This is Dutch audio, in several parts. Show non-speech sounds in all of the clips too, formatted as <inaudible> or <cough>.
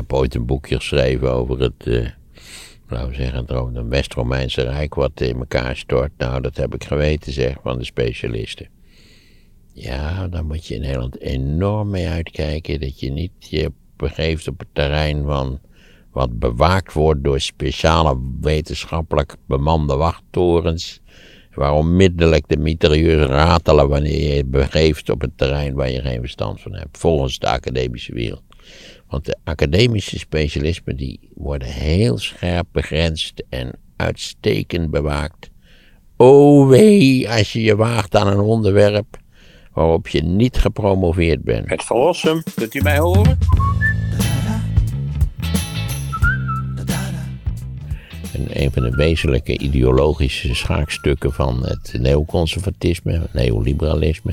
heb ooit een boekje geschreven over het, uh, laten we zeggen, het West-Romeinse Rijk wat in elkaar stort. Nou, dat heb ik geweten, zeg, van de specialisten. Ja, daar moet je in Nederland enorm mee uitkijken dat je niet je begeeft op het terrein van wat bewaakt wordt door speciale wetenschappelijk bemande wachttorens, waar onmiddellijk de mitrailleurs ratelen wanneer je je begeeft op het terrein waar je geen verstand van hebt, volgens de academische wereld. Want de academische specialismen die worden heel scherp begrensd en uitstekend bewaakt. O wee, als je je waagt aan een onderwerp waarop je niet gepromoveerd bent. Het verlossen, kunt u mij horen? En een van de wezenlijke ideologische schaakstukken van het neoconservatisme, neoliberalisme,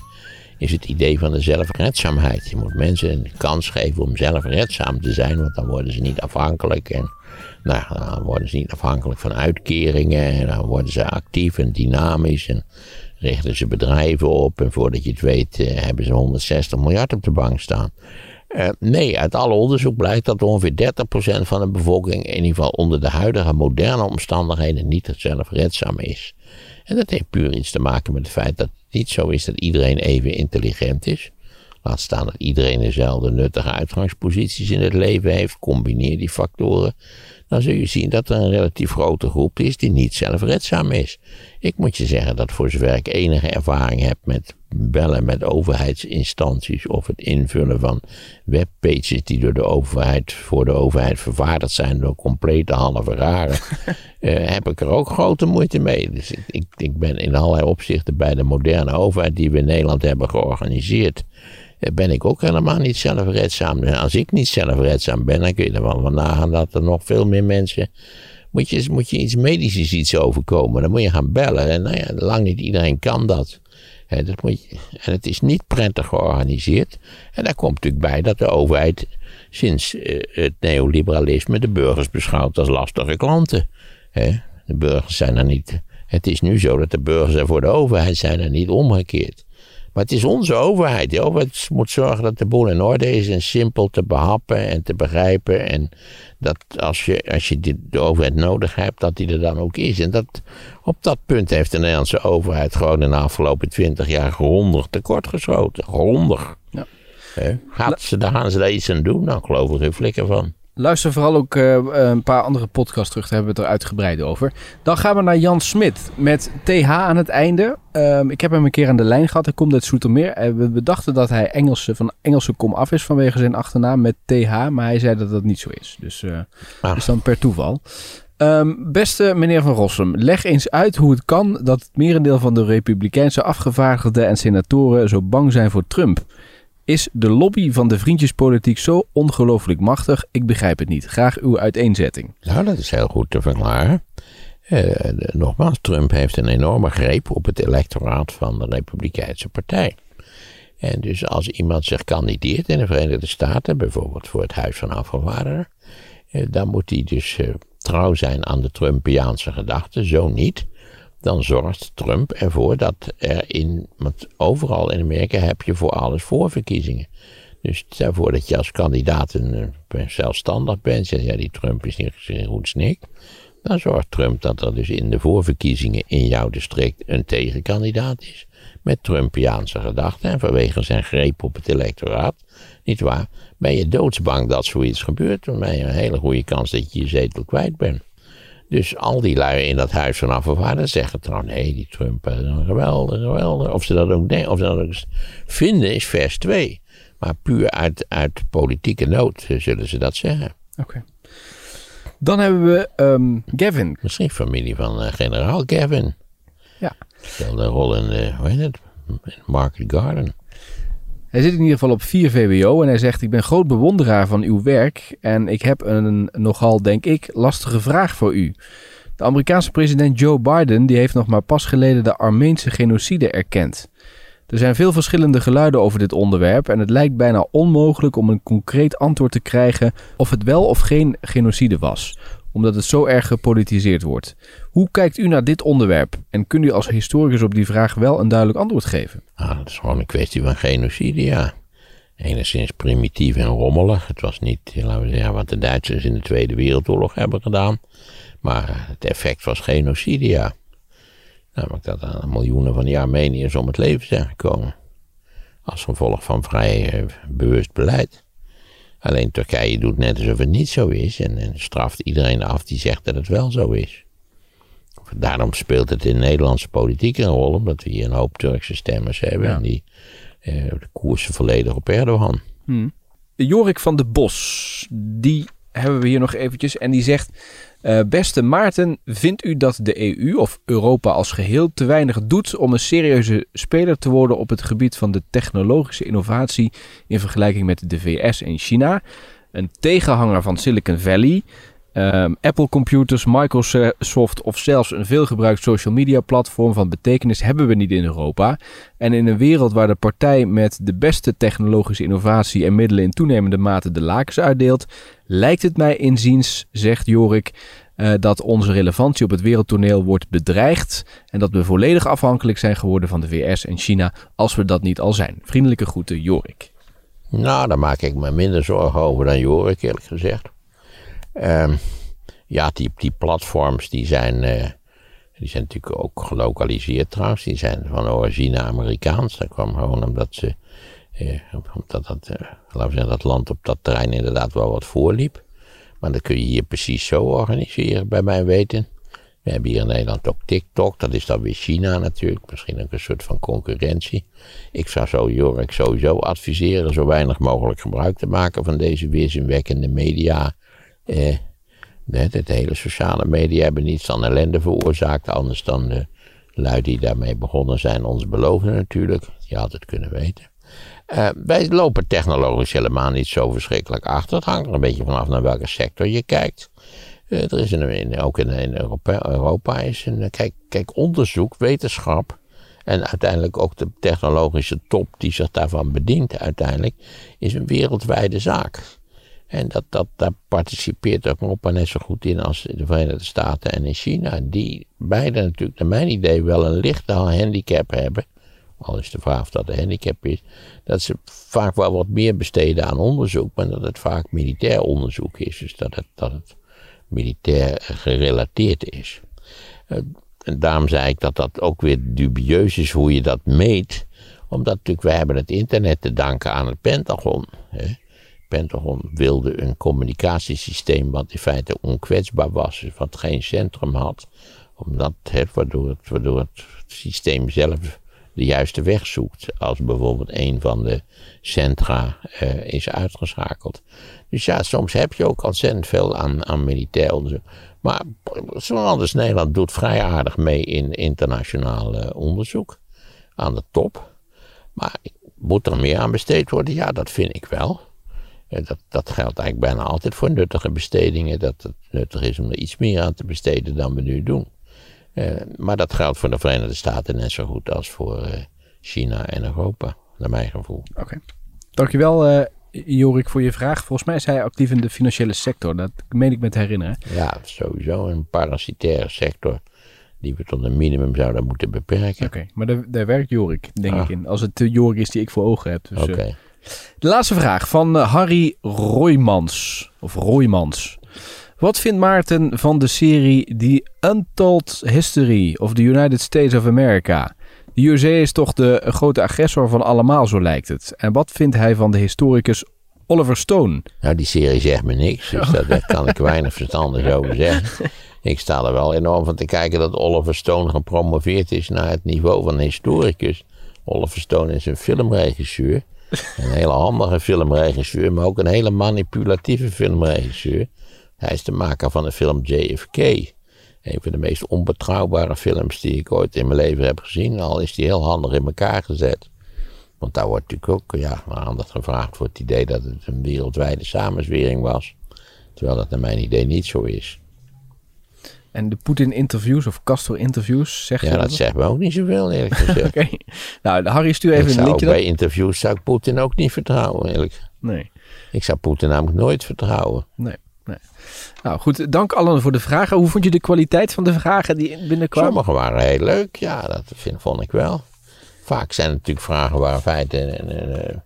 is het idee van de zelfredzaamheid. Je moet mensen een kans geven om zelfredzaam te zijn, want dan worden ze niet afhankelijk. En nou, dan worden ze niet afhankelijk van uitkeringen. En dan worden ze actief en dynamisch. En richten ze bedrijven op. En voordat je het weet, eh, hebben ze 160 miljard op de bank staan. Uh, nee, uit alle onderzoek blijkt dat ongeveer 30% van de bevolking, in ieder geval onder de huidige moderne omstandigheden, niet zelfredzaam is. En dat heeft puur iets te maken met het feit dat niet zo is dat iedereen even intelligent is. Laat staan dat iedereen dezelfde nuttige uitgangsposities in het leven heeft. Combineer die factoren. Dan zul je zien dat er een relatief grote groep is die niet zelfredzaam is. Ik moet je zeggen dat voor zover ik enige ervaring heb met bellen met overheidsinstanties of het invullen van webpages die door de overheid, voor de overheid vervaardigd zijn door complete halve raren, uh, <laughs> heb ik er ook grote moeite mee. Dus ik, ik, ik ben in allerlei opzichten bij de moderne overheid die we in Nederland hebben georganiseerd, eh, ben ik ook helemaal niet zelfredzaam. En als ik niet zelfredzaam ben, dan kun je er wel van nagaan dat er nog veel meer mensen moet je, iets medisch iets overkomen. Dan moet je gaan bellen. En nou ja, lang niet iedereen kan dat. dat moet je, en het is niet prettig georganiseerd. En daar komt natuurlijk bij dat de overheid sinds eh, het neoliberalisme de burgers beschouwt als lastige klanten. de burgers zijn er niet. Het is nu zo dat de burgers er voor de overheid zijn en niet omgekeerd. Maar het is onze overheid. De overheid moet zorgen dat de boel in orde is en simpel te behappen en te begrijpen. En dat als je, als je de overheid nodig hebt, dat die er dan ook is. En dat, op dat punt heeft de Nederlandse overheid gewoon in de afgelopen twintig jaar grondig tekortgeschoten. Grondig. Ja. Gaat ze, daar gaan ze daar iets aan doen? Nou, geloof ik geen flikker van. Luister vooral ook uh, een paar andere podcasts terug. Daar hebben we het er uitgebreid over. Dan gaan we naar Jan Smit met TH aan het einde. Um, ik heb hem een keer aan de lijn gehad. Hij komt uit Soetermeer. Uh, we dachten dat hij Engelse, van Engelse kom af is vanwege zijn achternaam met TH. Maar hij zei dat dat niet zo is. Dus uh, ah. is dan per toeval. Um, beste meneer Van Rossum, leg eens uit hoe het kan dat het merendeel van de Republikeinse afgevaardigden en senatoren zo bang zijn voor Trump. Is de lobby van de vriendjespolitiek zo ongelooflijk machtig? Ik begrijp het niet. Graag uw uiteenzetting. Nou, dat is heel goed te verklaren. Uh, nogmaals, Trump heeft een enorme greep op het electoraat van de Republikeinse Partij. En dus als iemand zich kandideert in de Verenigde Staten, bijvoorbeeld voor het Huis van Afgevaardigden, uh, dan moet hij dus uh, trouw zijn aan de Trumpiaanse gedachten. Zo niet, dan zorgt Trump ervoor dat er in, want overal in Amerika heb je voor alles voorverkiezingen. Dus stel dat je als kandidaat een, zelfstandig bent, ja, die Trump is niet goed snik. Dan zorgt Trump dat er dus in de voorverkiezingen in jouw district een tegenkandidaat is. Met Trumpiaanse gedachten en vanwege zijn greep op het electoraat. Niet waar? Ben je doodsbang dat zoiets gebeurt, dan ben je een hele goede kans dat je je zetel kwijt bent. Dus al die lui in dat huis van afgevaardigden zeggen trouwens, nee, die Trump is een geweldig, geweldig. Of ze dat ook, denken, of ze dat ook vinden is vers 2. Maar puur uit, uit politieke nood zullen ze dat zeggen. Oké. Dan hebben we um, Gavin. Misschien familie van uh, generaal Gavin. Ja. Speelde een rol in, de, hoe heet het, Market Garden. Hij zit in ieder geval op 4 VWO en hij zegt: Ik ben groot bewonderaar van uw werk en ik heb een nogal, denk ik, lastige vraag voor u. De Amerikaanse president Joe Biden die heeft nog maar pas geleden de Armeense genocide erkend. Er zijn veel verschillende geluiden over dit onderwerp en het lijkt bijna onmogelijk om een concreet antwoord te krijgen of het wel of geen genocide was, omdat het zo erg gepolitiseerd wordt. Hoe kijkt u naar dit onderwerp en kunt u als historicus op die vraag wel een duidelijk antwoord geven? Ah, dat is gewoon een kwestie van genocide, ja. enigszins primitief en rommelig. Het was niet, laten we zeggen, wat de Duitsers in de Tweede Wereldoorlog hebben gedaan. Maar het effect was genocide. Namelijk dat er miljoenen van die Armeniërs om het leven zijn gekomen. Als gevolg van vrij eh, bewust beleid. Alleen Turkije doet net alsof het niet zo is en, en straft iedereen af die zegt dat het wel zo is. Daarom speelt het in Nederlandse politiek een rol, omdat we hier een hoop Turkse stemmers hebben Ja. en die eh, de koersen volledig op Erdogan. Jorik van de Bos, die hebben we hier nog eventjes. En die zegt, eh, beste Maarten, vindt u dat de EU of Europa als geheel te weinig doet om een serieuze speler te worden op het gebied van de technologische innovatie in vergelijking met de VS en China? Een tegenhanger van Silicon Valley, ehm, Apple Computers, Microsoft of zelfs een veelgebruikt social media platform van betekenis hebben we niet in Europa. En in een wereld waar de partij met de beste technologische innovatie en middelen in toenemende mate de lakens uitdeelt, lijkt het mij inziens, zegt Jorik, eh, dat onze relevantie op het wereldtoneel wordt bedreigd en dat we volledig afhankelijk zijn geworden van de VS en China als we dat niet al zijn. Vriendelijke groeten, Jorik. Nou, daar maak ik me minder zorgen over dan Jorik, eerlijk gezegd. Ehm, ja, die, die platforms die zijn, eh, die zijn natuurlijk ook gelokaliseerd trouwens. Die zijn van origine Amerikaans. Dat kwam gewoon omdat ze, eh, omdat dat, eh, laten we zeggen, dat land op dat terrein inderdaad wel wat voorliep. Maar dat kun je hier precies zo organiseren, bij mijn weten. We hebben hier in Nederland ook TikTok, dat is dan weer China natuurlijk, misschien ook een soort van concurrentie. Ik zou zo Jorik sowieso adviseren zo weinig mogelijk gebruik te maken van deze weerzinwekkende media. Eh, de hele sociale media hebben niets dan ellende veroorzaakt, anders dan de lui die daarmee begonnen zijn ons beloven natuurlijk. Je had het kunnen weten. Eh, wij lopen technologisch helemaal niet zo verschrikkelijk achter. Het hangt er een beetje vanaf naar welke sector je kijkt. Eh, er is in- ook in, Europa, Europa is een, eh, kijk, kijk, onderzoek, wetenschap en uiteindelijk ook de technologische top die zich daarvan bedient uiteindelijk, is een wereldwijde zaak. En dat, dat, daar participeert ook Europa net zo goed in als de Verenigde Staten en in China. Die beide natuurlijk, naar mijn idee, wel een lichte handicap hebben. Al is de vraag of dat een handicap is. Dat ze vaak wel wat meer besteden aan onderzoek, maar dat het vaak militair onderzoek is. Dus dat het, dat het militair gerelateerd is. Eh, En daarom zei ik dat dat ook weer dubieus is hoe je dat meet. Omdat natuurlijk, wij hebben het internet te danken aan het Pentagon. Hè. Pentagon wilde een communicatiesysteem wat in feite onkwetsbaar was, wat geen centrum had, omdat waardoor, het, waardoor het systeem zelf de juiste weg zoekt, als bijvoorbeeld een van de centra eh, is uitgeschakeld. Dus ja, soms heb je ook ontzettend veel aan, aan militair onderzoek. Maar zo'n land als Nederland doet vrij aardig mee in internationaal eh, onderzoek, aan de top. Maar moet er meer aan besteed worden? Ja, dat vind ik wel. Eh, Dat, dat geldt eigenlijk bijna altijd voor nuttige bestedingen. Dat het nuttig is om er iets meer aan te besteden dan we nu doen. Eh, maar dat geldt voor de Verenigde Staten net zo goed als voor eh, China en Europa, naar mijn gevoel. Oké. Dankjewel, eh Jorik, voor je vraag. Volgens mij is hij actief in de financiële sector. Dat meen ik me te herinneren. Ja, sowieso een parasitaire sector die we tot een minimum zouden moeten beperken. Oké, maar daar, daar werkt Jorik, denk Ah. ik in. Als het de Jorik is die ik voor ogen heb. Dus, Oké. De laatste vraag van eh, Harry Roymans. Of Roymans. Wat vindt Maarten van de serie The Untold History of the United States of America? De USA is toch de grote agressor van allemaal, zo lijkt het. En wat vindt hij van de historicus Oliver Stone? Nou, die serie zegt me niks, dus daar, <laughs> daar kan ik weinig verstandig over zeggen. Ik sta er wel enorm van te kijken dat Oliver Stone gepromoveerd is naar het niveau van een historicus. Oliver Stone is een filmregisseur. Een hele handige filmregisseur, maar ook een hele manipulatieve filmregisseur. Hij is de maker van de film JFK. Een van de meest onbetrouwbare films die ik ooit in mijn leven heb gezien. Al is die heel handig in elkaar gezet. Want daar wordt natuurlijk ook ja, aandacht gevraagd voor het idee dat het een wereldwijde samenzwering was. Terwijl dat naar mijn idee niet zo is. En de Poetin-interviews of Castro-interviews, zeg je Ja, dat zegt me ook niet zoveel, eerlijk <laughs> gezegd. Oké. Nou, de Harry stuur ik even een linkje. bij interviews zou ik Poetin ook niet vertrouwen, eerlijk. Nee. Ik zou Poetin namelijk nooit vertrouwen. Nee, nee. Nou goed, dank allen voor de vragen. Hoe vond je de kwaliteit van de vragen die binnenkwamen? Sommige waren heel leuk, ja, dat vind, vond ik wel. Vaak zijn het natuurlijk vragen waar feiten en, en, eh,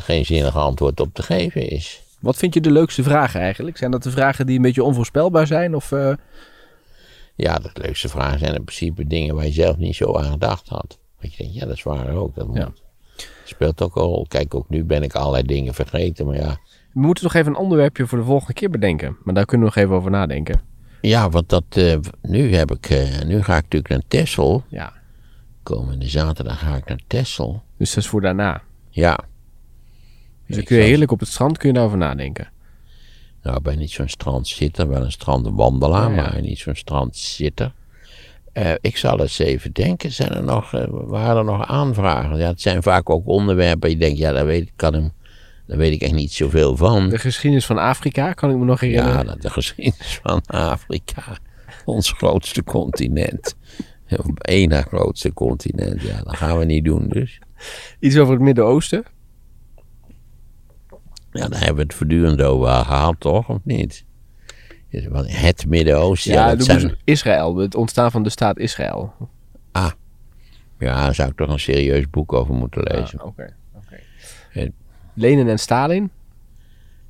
geen zinnig antwoord op te geven is. Wat vind je de leukste vragen eigenlijk? Zijn dat de vragen die een beetje onvoorspelbaar zijn? Of, eh, Ja, de leukste vragen zijn in principe dingen waar je zelf niet zo aan gedacht had. Want je denkt, ja, dat is waar ook. Dat. Ja. speelt ook een rol. Kijk, ook nu ben ik allerlei dingen vergeten. Maar ja, We moeten nog even een onderwerpje voor de volgende keer bedenken. Maar daar kunnen we nog even over nadenken. ja want dat, eh, nu, heb ik, eh, nu ga ik natuurlijk naar Texel. Ja. Komende zaterdag ga ik naar Texel. Dus dat is voor daarna. Ja. Dus dan kun je heerlijk op het strand kun je daarover nadenken. Nou, ik ben niet zo'n strandzitter, wel een strandwandelaar, Ja, ja. maar niet zo'n strandzitter. Eh, ik zal eens even denken, zijn er nog, eh, waren er nog aanvragen? Ja, het zijn vaak ook onderwerpen, je denkt, ja, daar weet, ik- kan hem, daar weet ik echt niet zoveel van. De geschiedenis van Afrika kan ik me nog herinneren. Ja, de geschiedenis van Afrika, ons grootste continent. Of één na grootste continent, ja, dat gaan we niet doen dus. Iets over het Midden-Oosten. Ja, daar hebben we het voortdurend over gehad, toch, of niet? Het Midden-Oosten, ja, Ja, zijn... Israël. Het ontstaan van de staat Israël. Ja, daar zou ik toch een serieus boek over moeten lezen. Ah, Oké. oké. En- Lenin en Stalin.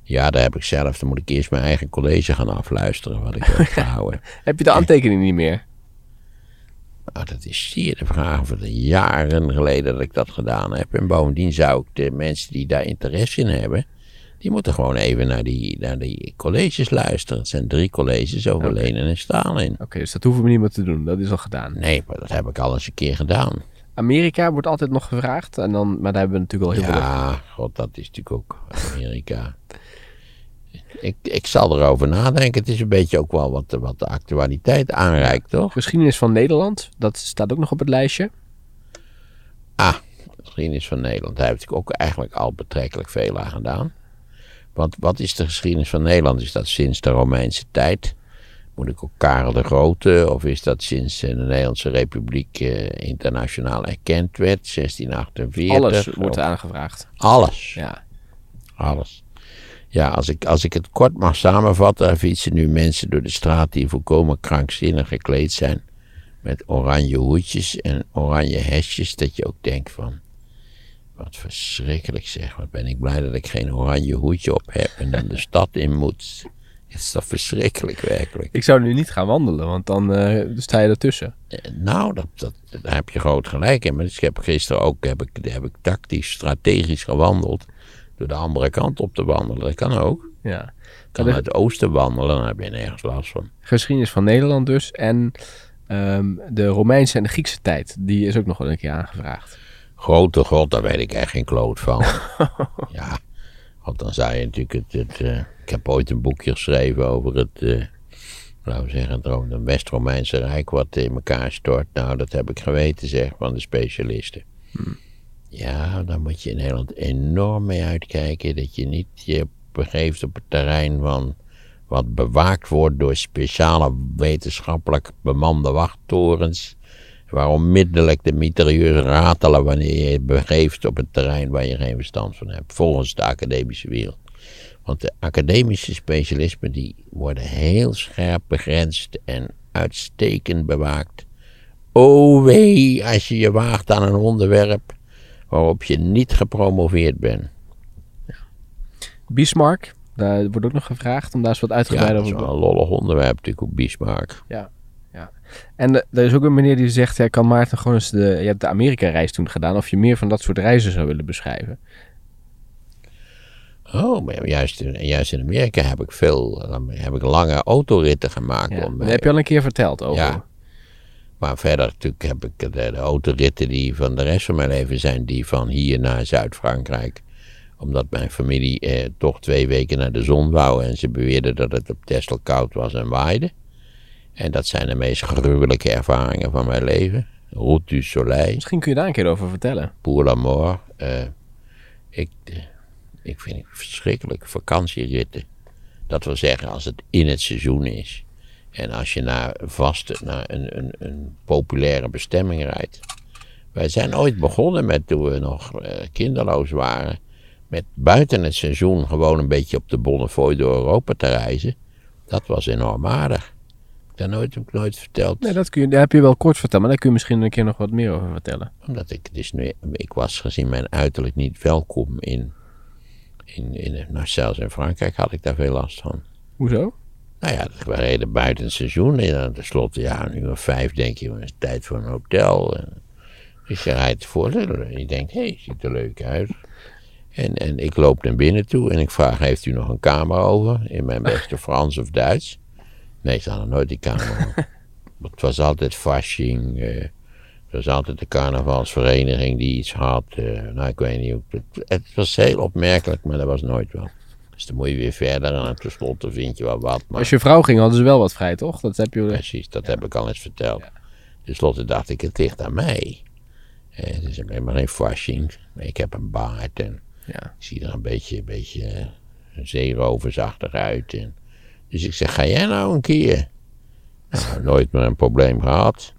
Ja, daar heb ik zelf. Dan moet ik eerst mijn eigen college gaan afluisteren, wat ik heb <laughs> gehouden. Heb je de aantekening niet meer? Nou, dat is zeer de vraag voor de jaren geleden dat ik dat gedaan heb. En bovendien zou ik de mensen die daar interesse in hebben, die moeten gewoon even naar die, naar die colleges luisteren. Het zijn drie colleges over Oké. Lenin en Stalin. Oké, dus dat hoeven we niet meer te doen. Dat is al gedaan. Nee, maar dat heb ik al eens een keer gedaan. Amerika wordt altijd nog gevraagd. En dan, maar daar hebben we natuurlijk al heel veel. Ja, god, dat is natuurlijk ook Amerika. <laughs> Ik, ik zal erover nadenken. Het is een beetje ook wel wat, de- wat de actualiteit aanreikt, toch? Geschiedenis van Nederland. Dat staat ook nog op het lijstje. Ah, de geschiedenis van Nederland. Daar heb ik ook eigenlijk al betrekkelijk veel aan gedaan. Want wat is de geschiedenis van Nederland? Is dat sinds de Romeinse tijd? Moet ik ook Karel de Grote? Of is dat sinds eh, de Nederlandse Republiek eh, internationaal erkend werd? 1648? Alles wordt aangevraagd. Alles. Ja. Alles. Ja, als ik, als ik het kort mag samenvatten, er fietsen nu mensen door de straat die volkomen krankzinnig gekleed zijn. Met oranje hoedjes en oranje hesjes, dat je ook denkt van, wat verschrikkelijk zeg. Wat ben ik blij dat ik geen oranje hoedje op heb en dan de <laughs> stad in moet. Het is toch verschrikkelijk werkelijk. Ik zou nu niet gaan wandelen, want dan eh, sta je ertussen. Eh, Nou, dat, dat, daar heb je groot gelijk in. Maar dus ik heb gisteren ook heb ik, heb ik tactisch, strategisch gewandeld. Door de andere kant op te wandelen. Dat kan ook. Ja. kan uit het oosten wandelen, dan heb je nergens last van. Geschiedenis van Nederland dus. En ehm, de Romeinse en de Griekse tijd. Die is ook nog wel een keer aangevraagd. Grote god, daar weet ik echt geen kloot van. <laughs> ja, want dan zou je natuurlijk het... het eh, ik heb ooit een boekje geschreven over het... eh laten we zeggen, het Ro- het West-Romeinse Rijk wat in elkaar stort. Nou, dat heb ik geweten, zeg, van de specialisten. Ja, daar moet je in Nederland enorm mee uitkijken. Dat je niet je begeeft op het terrein van wat bewaakt wordt door speciale wetenschappelijk bemande wachttorens. Waar onmiddellijk de mitrailleurs ratelen wanneer je je begeeft op een terrein waar je geen verstand van hebt. Volgens de academische wereld. Want de academische specialismen die worden heel scherp begrensd en uitstekend bewaakt. O wee, als je je waagt aan een onderwerp waarop je niet gepromoveerd bent. Bismarck. Daar wordt ook nog gevraagd om daar eens wat Ja, uitgebreider dat is over wel een lollig onderwerp natuurlijk op Bismarck. En eh, er is ook een meneer die zegt, ja, kan Maarten gewoon eens de, je hebt de Amerika-reis toen gedaan, of je meer van dat soort reizen zou willen beschrijven. Oh, maar juist, in- juist in Amerika heb ik veel, dan heb ik lange autoritten gemaakt. Ja, om dat heb je al een keer verteld over. Ja. Maar verder natuurlijk heb ik de, de autoritten die van de rest van mijn leven zijn, die van hier naar Zuid-Frankrijk. Omdat mijn familie eh, toch twee weken naar de zon wou en ze beweerden dat het op Texel koud was en waaide. En dat zijn de meest gruwelijke ervaringen van mijn leven. Route du Soleil. Misschien kun je daar een keer over vertellen. Pour l'amour. eh, ik, ik vind het verschrikkelijk. Vakantieritten. Dat wil zeggen als het in het seizoen is. En als je naar vaste, naar een, een, een populaire bestemming rijdt. Wij zijn ooit begonnen met, toen we nog eh, kinderloos waren, met buiten het seizoen gewoon een beetje op de Bonnefoy door Europa te reizen. Dat was enorm aardig. Dat nooit, heb ik nooit verteld. Nee, dat, kun je, dat heb je wel kort verteld, maar daar kun je misschien een keer nog wat meer over vertellen. Omdat ik, dus nu, ik was gezien mijn uiterlijk niet welkom in In, in, nou, zelfs in Frankrijk had ik daar veel last van. Hoezo? Nou ja, we reden buiten het seizoen. En dan tenslotte, ja, een uur vijf denk je, het is tijd voor een hotel. En dus je rijdt voor en je denkt, hé, hey, ziet er leuk uit. En, en ik loop naar binnen toe en ik vraag, heeft u nog een kamer over? In mijn <laughs> beste Frans of Duits? Nee, ze hadden nooit die kamer over. <laughs> Het was altijd fasching. Uh, het was altijd de carnavalsvereniging die iets had. Uh, nou, ik weet niet. Het, het, was heel opmerkelijk, maar dat was nooit wel. Dus dan moet je weer verder en tenslotte vind je wel wat. Maar... Als je vrouw ging, hadden ze wel wat vrij, toch? Dat heb je... Precies, dat heb ik al eens verteld. Ja. Ten slotte dacht ik, het ligt aan mij. Uh, het is helemaal geen fasching. Ik heb een baard en ja. ik zie er een beetje, een beetje zeeroversachtig uit. En, dus ik zeg, ga jij nou een keer? Nou, nooit meer een probleem gehad.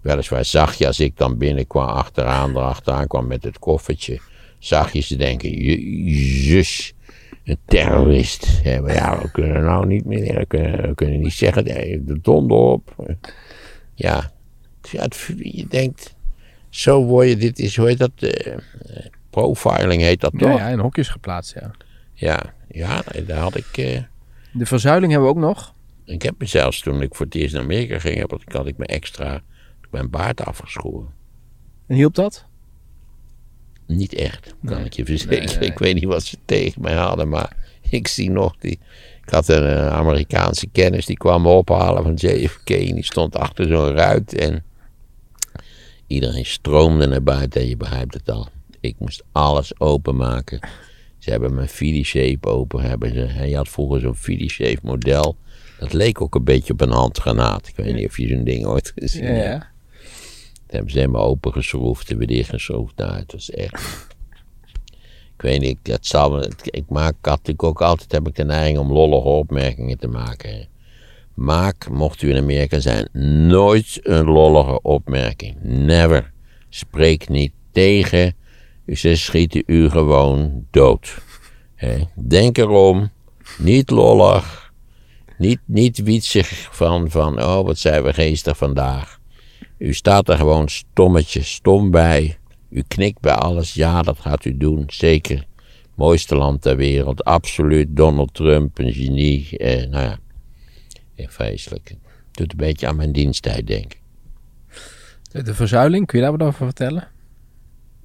Weliswaar zag je als ik dan binnenkwam, achteraan, erachteraan kwam met het koffertje, zag je ze denken, jezus, een terrorist. Ja, maar ja, we kunnen nou niet meer, we kunnen, we kunnen niet zeggen, de donder op. Ja, ja je denkt, zo word je, dit is, hoe heet dat, uh, profiling heet dat toch? Ja, ja, in hokjes geplaatst, ja. Ja, ja, daar had ik... Uh, de verzuiling hebben we ook nog. Ik heb me zelfs, toen ik voor het eerst naar Amerika ging, heb, had ik me extra mijn baard afgeschoren. En hielp dat? Niet echt, kan ik je verzekeren. Ik weet niet wat ze tegen mij hadden, maar ik zie nog die... Ik had een uh, Amerikaanse kennis, die kwam me ophalen van JFK en die stond achter zo'n ruit en iedereen stroomde naar buiten en je begrijpt het al. Ik moest alles openmaken. Ze hebben mijn Shape open. Hebben ze, hij had vroeger zo'n Shape model. Dat leek ook een beetje op een handgranaat. Ik weet niet of je zo'n ding ooit gezien hebt. Ja. Dat hebben ze helemaal opengeschroefd en weer dichtgeschroefd. Nou, het was echt... Ik weet niet, dat zal, ik maak natuurlijk ook altijd heb ik de neiging om lollige opmerkingen te maken. Maak, mocht u in Amerika zijn, nooit een lollige opmerking. Never. Spreek niet tegen. Ze schieten u gewoon dood. Denk erom, niet lollig. Niet, niet wietsig van, van, oh wat zijn we geestig vandaag. U staat er gewoon stommetje, stom bij. U knikt bij alles. Ja, dat gaat u doen, zeker. Mooiste land ter wereld, absoluut. Donald Trump, een genie. Eh, nou ja, eh, vreselijk. Doet een beetje aan mijn diensttijd, denk ik. De verzuiling, kun je daar wat over vertellen?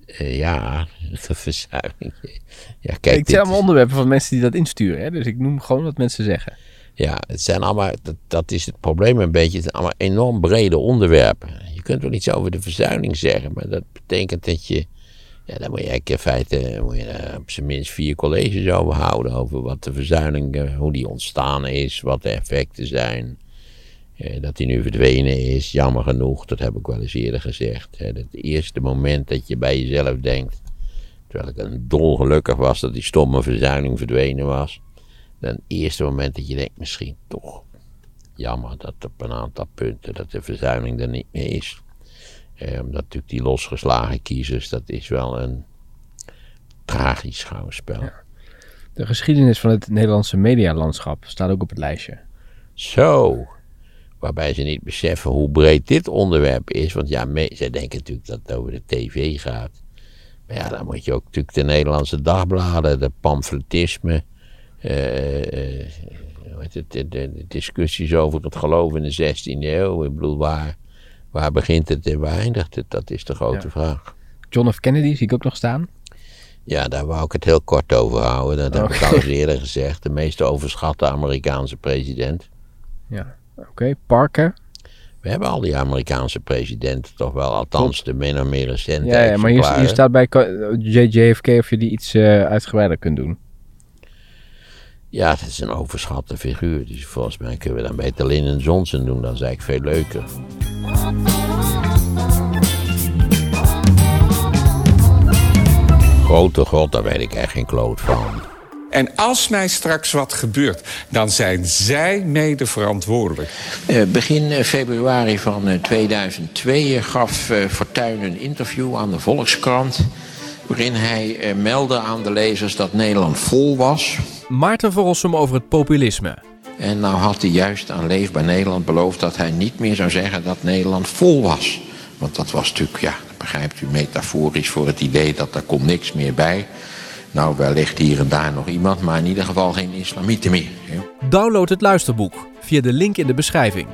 Uh, ja, <laughs> de verzuiling. <laughs> Ja, kijk, ik zijn allemaal onderwerpen van mensen die dat insturen. Hè? Dus ik noem gewoon wat mensen zeggen. Ja, het zijn allemaal, dat, dat is het probleem een beetje. Het zijn allemaal enorm brede onderwerpen. Je kunt wel iets over de verzuiling zeggen, maar dat betekent dat je. Ja, daar moet je in feite moet je op zijn minst vier colleges over houden. Over wat de verzuiling, eh, hoe die ontstaan is, wat de effecten zijn. Eh, dat die nu verdwenen is, jammer genoeg, dat heb ik wel eens eerder gezegd. Het eerste moment dat je bij jezelf denkt, terwijl ik een dolgelukkig was dat die stomme verzuiling verdwenen was het eerste moment dat je denkt, misschien toch jammer dat op een aantal punten dat de verzuiling er niet meer is. Eh, omdat natuurlijk die losgeslagen kiezers, dat is wel een tragisch schouwspel. De geschiedenis van het Nederlandse medialandschap staat ook op het lijstje. Zo, waarbij ze niet beseffen hoe breed dit onderwerp is. Want ja, zij denken natuurlijk dat het over de tv gaat. Maar ja, dan moet je ook natuurlijk de Nederlandse dagbladen, de pamfletisme, uh, het, de, de, discussies over het geloof in de 16e eeuw. Ik bedoel, waar, waar begint het en waar eindigt het? Dat is de grote vraag. John F. Kennedy zie ik ook nog staan. Ja, daar wou ik het heel kort over houden. Dat heb ik al eens eerder gezegd. De meest overschatte Amerikaanse president. Ja, oké. Parker. We hebben al die Amerikaanse presidenten toch wel, althans de min of meer recente. Ja, ja maar hier, hier, staat bij JFK of je die iets uh, uitgebreider kunt doen. Ja, het is een overschatte figuur. Dus volgens mij kunnen we dan beter Lyndon Johnson doen. Dat is eigenlijk veel leuker. Grote god, daar weet ik echt geen kloot van. En als mij straks wat gebeurt, dan zijn zij mede verantwoordelijk. Uh, begin eh, februari van 2002 eh, gaf Fortuyn een interview aan de Volkskrant waarin hij eh, meldde aan de lezers dat Nederland vol was. Maarten Verrossum over het populisme. En nou had hij juist aan Leefbaar Nederland beloofd dat hij niet meer zou zeggen dat Nederland vol was. Want dat was natuurlijk, ja, begrijpt u, metaforisch voor het idee dat er komt niks meer bij. Nou, wellicht hier en daar nog iemand, maar in ieder geval geen islamieten meer. Download het luisterboek via de link in de beschrijving.